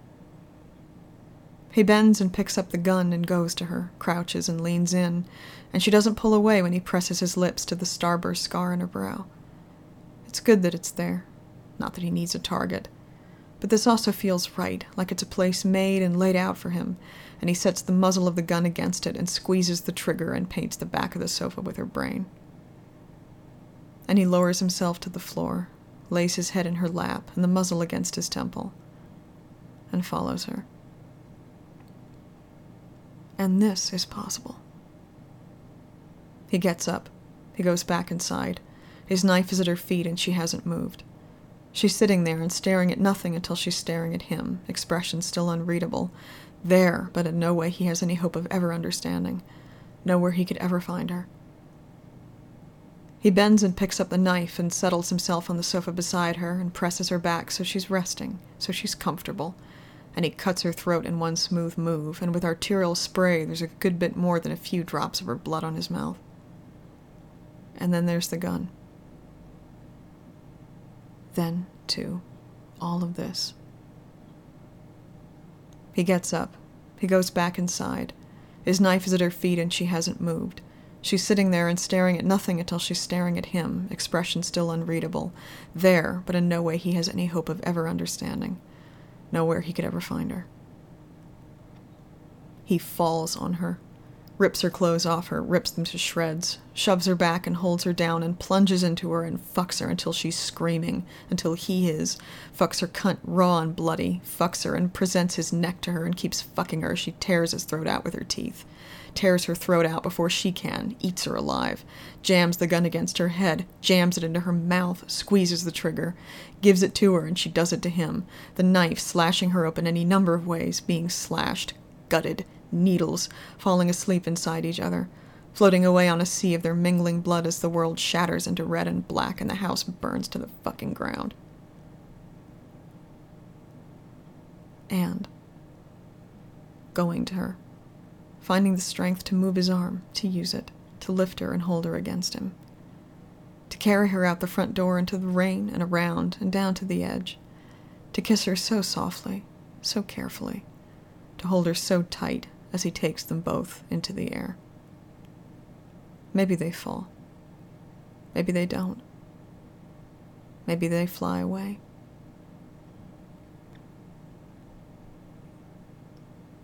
He bends and picks up the gun and goes to her, crouches and leans in, and she doesn't pull away when he presses his lips to the starburst scar in her brow. It's good that it's there. Not that he needs a target. But this also feels right, like it's a place made and laid out for him, and he sets the muzzle of the gun against it and squeezes the trigger and paints the back of the sofa with her brain. And he lowers himself to the floor, lays his head in her lap and the muzzle against his temple, and follows her. And this is possible. He gets up. He goes back inside. His knife is at her feet and she hasn't moved. She's sitting there and staring at nothing until she's staring at him, expression still unreadable. There, but in no way he has any hope of ever understanding. Nowhere he could ever find her. He bends and picks up the knife and settles himself on the sofa beside her and presses her back so she's resting, so she's comfortable. And he cuts her throat in one smooth move, and with arterial spray, there's a good bit more than a few drops of her blood on his mouth. And then there's the gun. Then, too, all of this. He gets up. He goes back inside. His knife is at her feet and she hasn't moved. She's sitting there and staring at nothing until she's staring at him, expression still unreadable. There, but in no way he has any hope of ever understanding. Nowhere he could ever find her. He falls on her rips her clothes off her, rips them to shreds, shoves her back and holds her down and plunges into her and fucks her until she's screaming, until he is, fucks her cunt raw and bloody, fucks her and presents his neck to her and keeps fucking her as she tears his throat out with her teeth. Tears her throat out before she can, eats her alive, jams the gun against her head, jams it into her mouth, squeezes the trigger, gives it to her, and she does it to him, the knife slashing her open any number of ways, being slashed, gutted, needles, falling asleep inside each other, floating away on a sea of their mingling blood as the world shatters into red and black and the house burns to the fucking ground. And going to her, finding the strength to move his arm, to use it, to lift her and hold her against him, to carry her out the front door into the rain and around and down to the edge, to kiss her so softly, so carefully, to hold her so tight as he takes them both into the air. Maybe they fall. Maybe they don't. Maybe they fly away.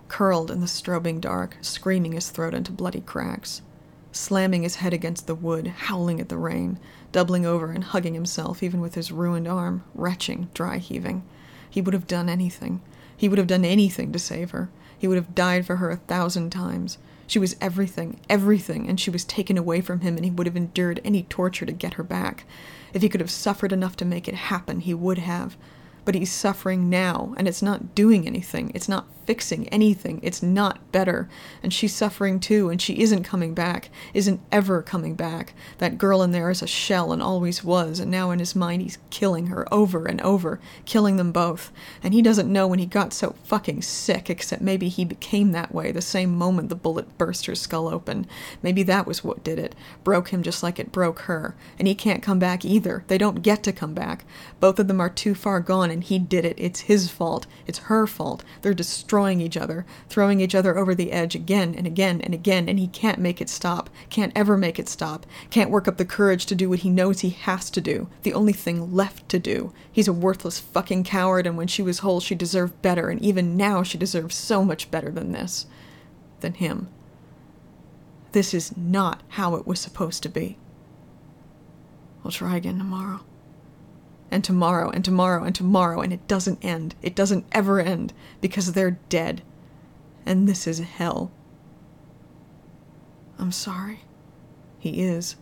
Curled in the strobing dark, screaming his throat into bloody cracks, slamming his head against the wood, howling at the rain, doubling over and hugging himself, even with his ruined arm, retching, dry heaving. He would have done anything. He would have done anything to save her. He would have died for her a thousand times. She was everything, everything, and she was taken away from him, and he would have endured any torture to get her back. If he could have suffered enough to make it happen, he would have. But he's suffering now, and it's not doing anything. It's not fixing anything. It's not better. And she's suffering too, and she isn't coming back, isn't ever coming back. That girl in there is a shell and always was, and now in his mind he's killing her over and over, killing them both. And he doesn't know when he got so fucking sick, except maybe he became that way the same moment the bullet burst her skull open. Maybe that was what did it. Broke him just like it broke her. And he can't come back either. They don't get to come back. Both of them are too far gone, and he did it. It's his fault. It's her fault. They're destroying each other, throwing each other over the edge again and again and again, and he can't make it stop, can't ever make it stop, can't work up the courage to do what he knows he has to do, the only thing left to do. He's a worthless fucking coward, and when she was whole, she deserved better, and even now she deserves so much better than this. Than him. This is not how it was supposed to be. We'll try again tomorrow and tomorrow and tomorrow and tomorrow, and it doesn't end. It doesn't ever end because they're dead. And this is hell. I'm sorry. He is.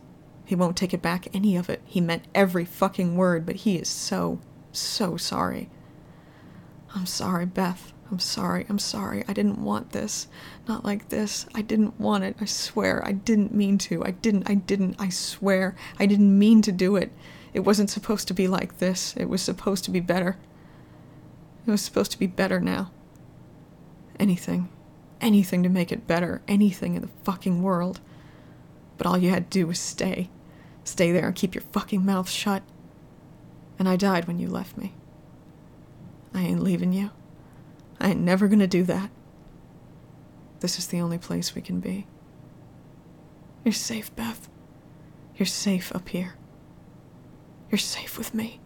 He won't take it back, any of it. He meant every fucking word, but he is so, so sorry. I'm sorry, Beth. I'm sorry. I'm sorry. I didn't want this. Not like this. I didn't want it. I swear. I didn't mean to. I didn't. I didn't. I swear. I didn't mean to do it. It wasn't supposed to be like this. It was supposed to be better. It was supposed to be better now. Anything. Anything to make it better. Anything in the fucking world. But all you had to do was stay. Stay there and keep your fucking mouth shut. And I died when you left me. I ain't leaving you. I ain't never gonna do that. This is the only place we can be. You're safe, Beth. You're safe up here. You're safe with me.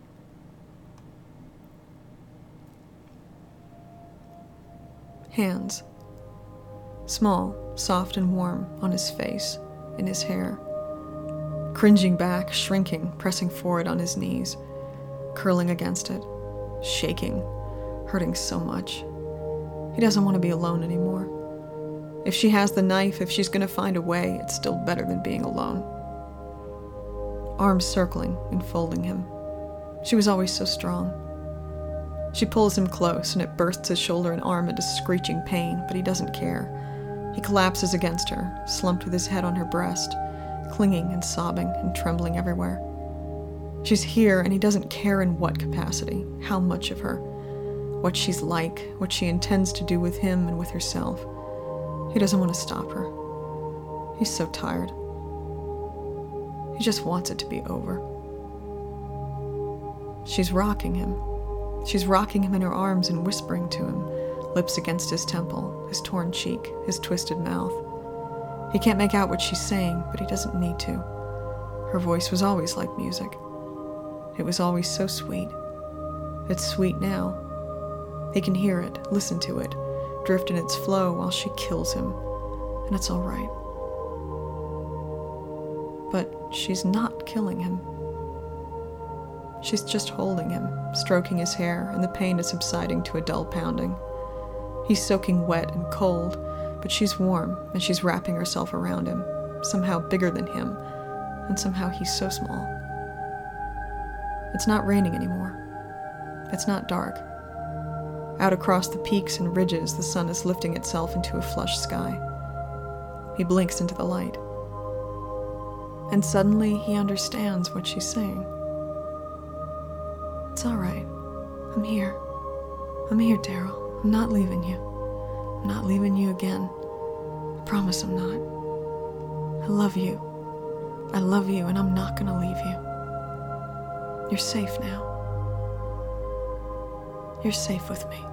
Hands. Small, soft, and warm on his face, in his hair. Cringing back, shrinking, pressing forward on his knees, curling against it, shaking, hurting so much. He doesn't want to be alone anymore. If she has the knife, if she's going to find a way, it's still better than being alone. Arms circling, enfolding him. She was always so strong. She pulls him close, and it bursts his shoulder and arm into screeching pain, but he doesn't care. He collapses against her, slumped with his head on her breast, clinging and sobbing and trembling everywhere. She's here, and he doesn't care in what capacity, how much of her, what she's like, what she intends to do with him and with herself. He doesn't want to stop her. He's so tired. He just wants it to be over. She's rocking him. She's rocking him in her arms and whispering to him, lips against his temple, his torn cheek, his twisted mouth. He can't make out what she's saying, but he doesn't need to. Her voice was always like music. It was always so sweet. It's sweet now. He can hear it, listen to it, drift in its flow while she kills him, and it's all right. But she's not killing him. She's just holding him, stroking his hair, and the pain is subsiding to a dull pounding. He's soaking wet and cold, but she's warm, and she's wrapping herself around him, somehow bigger than him, and somehow he's so small. It's not raining anymore. It's not dark. Out across the peaks and ridges, the sun is lifting itself into a flush sky. He blinks into the light. And suddenly he understands what she's saying. It's all right. I'm here. I'm here, Daryl. I'm not leaving you. I'm not leaving you again. I promise I'm not. I love you. I love you, and I'm not gonna leave you. You're safe now. You're safe with me.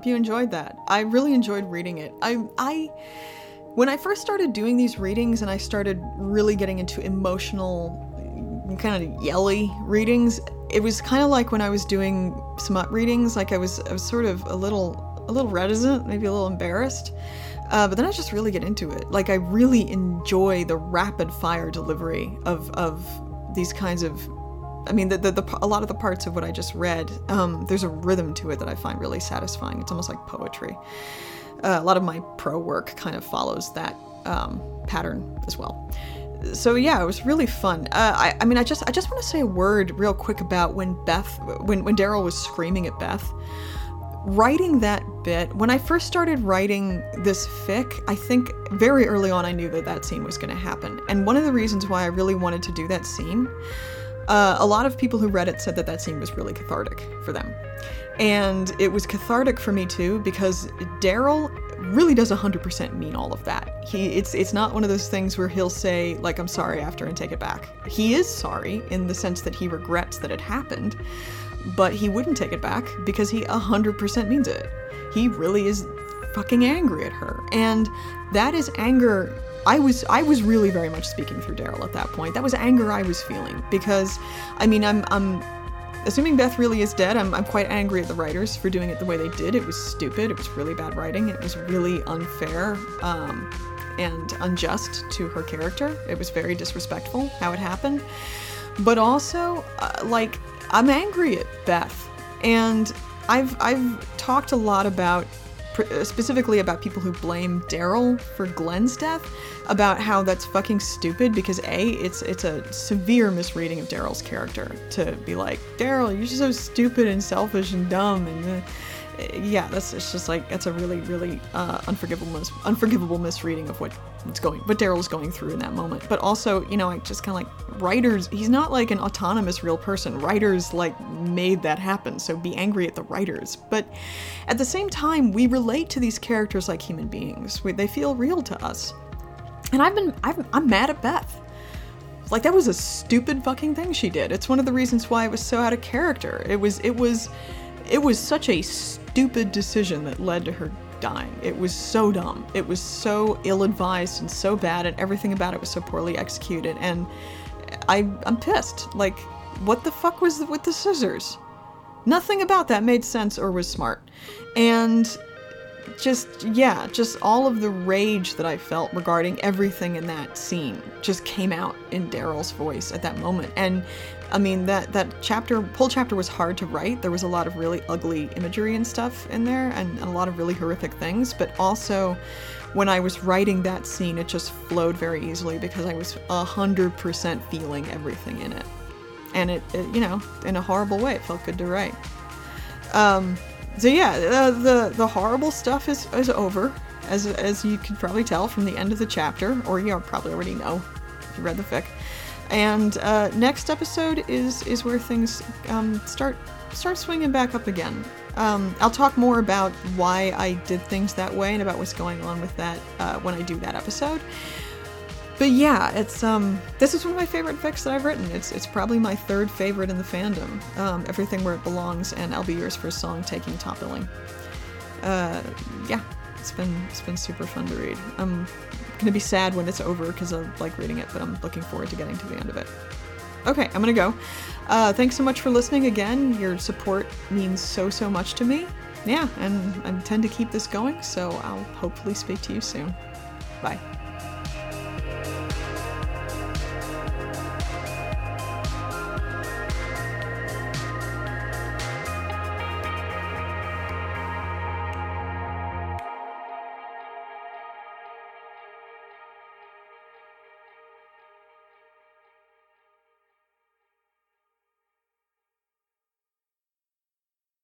Hope you enjoyed that. I really enjoyed reading it. I I when I first started doing these readings and I started really getting into emotional kind of yelly readings, it was kind of like when I was doing smut readings, like I was I was sort of a little a little reticent, maybe a little embarrassed. Uh, but then I just really get into it. Like I really enjoy the rapid fire delivery of of these kinds of I mean, the, the, the, a lot of the parts of what I just read, um, there's a rhythm to it that I find really satisfying. It's almost like poetry. Uh, a lot of my pro work kind of follows that um, pattern as well. So yeah, it was really fun. Uh, I, I mean, I just I just want to say a word real quick about when Beth, when when Daryl was screaming at Beth. Writing that bit, when I first started writing this fic, I think very early on I knew that that scene was going to happen. And one of the reasons why I really wanted to do that scene uh, a lot of people who read it said that that scene was really cathartic for them. And it was cathartic for me too because Daryl really does 100% mean all of that. He it's it's not one of those things where he'll say like I'm sorry after and take it back. He is sorry in the sense that he regrets that it happened, but he wouldn't take it back because he 100% means it. He really is fucking angry at her. And that is anger I was I was really very much speaking through Daryl at that point. That was anger I was feeling because, I mean, I'm I'm assuming Beth really is dead. I'm I'm quite angry at the writers for doing it the way they did. It was stupid. It was really bad writing. It was really unfair. Um, and unjust to her character. It was very disrespectful how it happened. But also, uh, like, I'm angry at Beth, and I've I've talked a lot about specifically about people who blame Daryl for Glenn's death, about how that's fucking stupid because a it's it's a severe misreading of Daryl's character to be like Daryl, you're so stupid and selfish and dumb and. Uh, yeah, that's it's just like it's a really, really uh, unforgivable, mis- unforgivable misreading of what what's going, what Daryl's going through in that moment. But also, you know, I just kind of like writers. He's not like an autonomous real person. Writers like made that happen. So be angry at the writers. But at the same time, we relate to these characters like human beings. We, they feel real to us. And I've been, I've, I'm mad at Beth. Like that was a stupid fucking thing she did. It's one of the reasons why it was so out of character. It was, it was it was such a stupid decision that led to her dying. It was so dumb. It was so ill advised and so bad, and everything about it was so poorly executed. And I, I'm pissed. Like, what the fuck was with the scissors? Nothing about that made sense or was smart. And just, yeah, just all of the rage that I felt regarding everything in that scene just came out in Daryl's voice at that moment. And I mean that that chapter whole chapter was hard to write. There was a lot of really ugly imagery and stuff in there and, and a lot of really horrific things, but also when I was writing that scene it just flowed very easily because I was a hundred percent feeling everything in it. And it, it, you know, in a horrible way, it felt good to write. Um, so yeah, uh, the the horrible stuff is is over, as as you can probably tell from the end of the chapter, or you probably already know if you read the fic. And uh, next episode is is where things um, start start swinging back up again. Um, I'll talk more about why I did things that way and about what's going on with that uh, when I do that episode. But yeah, it's um, this is one of my favorite fics that I've written. It's it's probably my third favorite in the fandom. Um, Everything where it belongs and I'll be yours for a song taking top billing. Uh, yeah, it's been it's been super fun to read. I'm gonna be sad when it's over because I like reading it, but I'm looking forward to getting to the end of it. Okay, I'm gonna go. Uh, thanks so much for listening again. Your support means so so much to me. Yeah, and I intend to keep this going, so I'll hopefully speak to you soon. Bye.